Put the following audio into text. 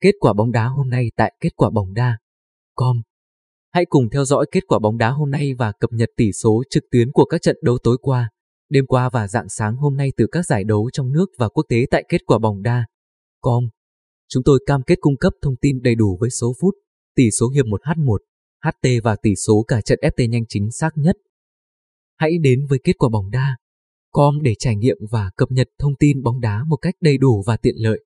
kết quả bóng đá hôm nay tại kết quả bóng đa. Com. Hãy cùng theo dõi kết quả bóng đá hôm nay và cập nhật tỷ số trực tuyến của các trận đấu tối qua, đêm qua và dạng sáng hôm nay từ các giải đấu trong nước và quốc tế tại kết quả bóng đa. Com. Chúng tôi cam kết cung cấp thông tin đầy đủ với số phút, tỷ số hiệp 1H1, HT và tỷ số cả trận FT nhanh chính xác nhất. Hãy đến với kết quả bóng đa com để trải nghiệm và cập nhật thông tin bóng đá một cách đầy đủ và tiện lợi.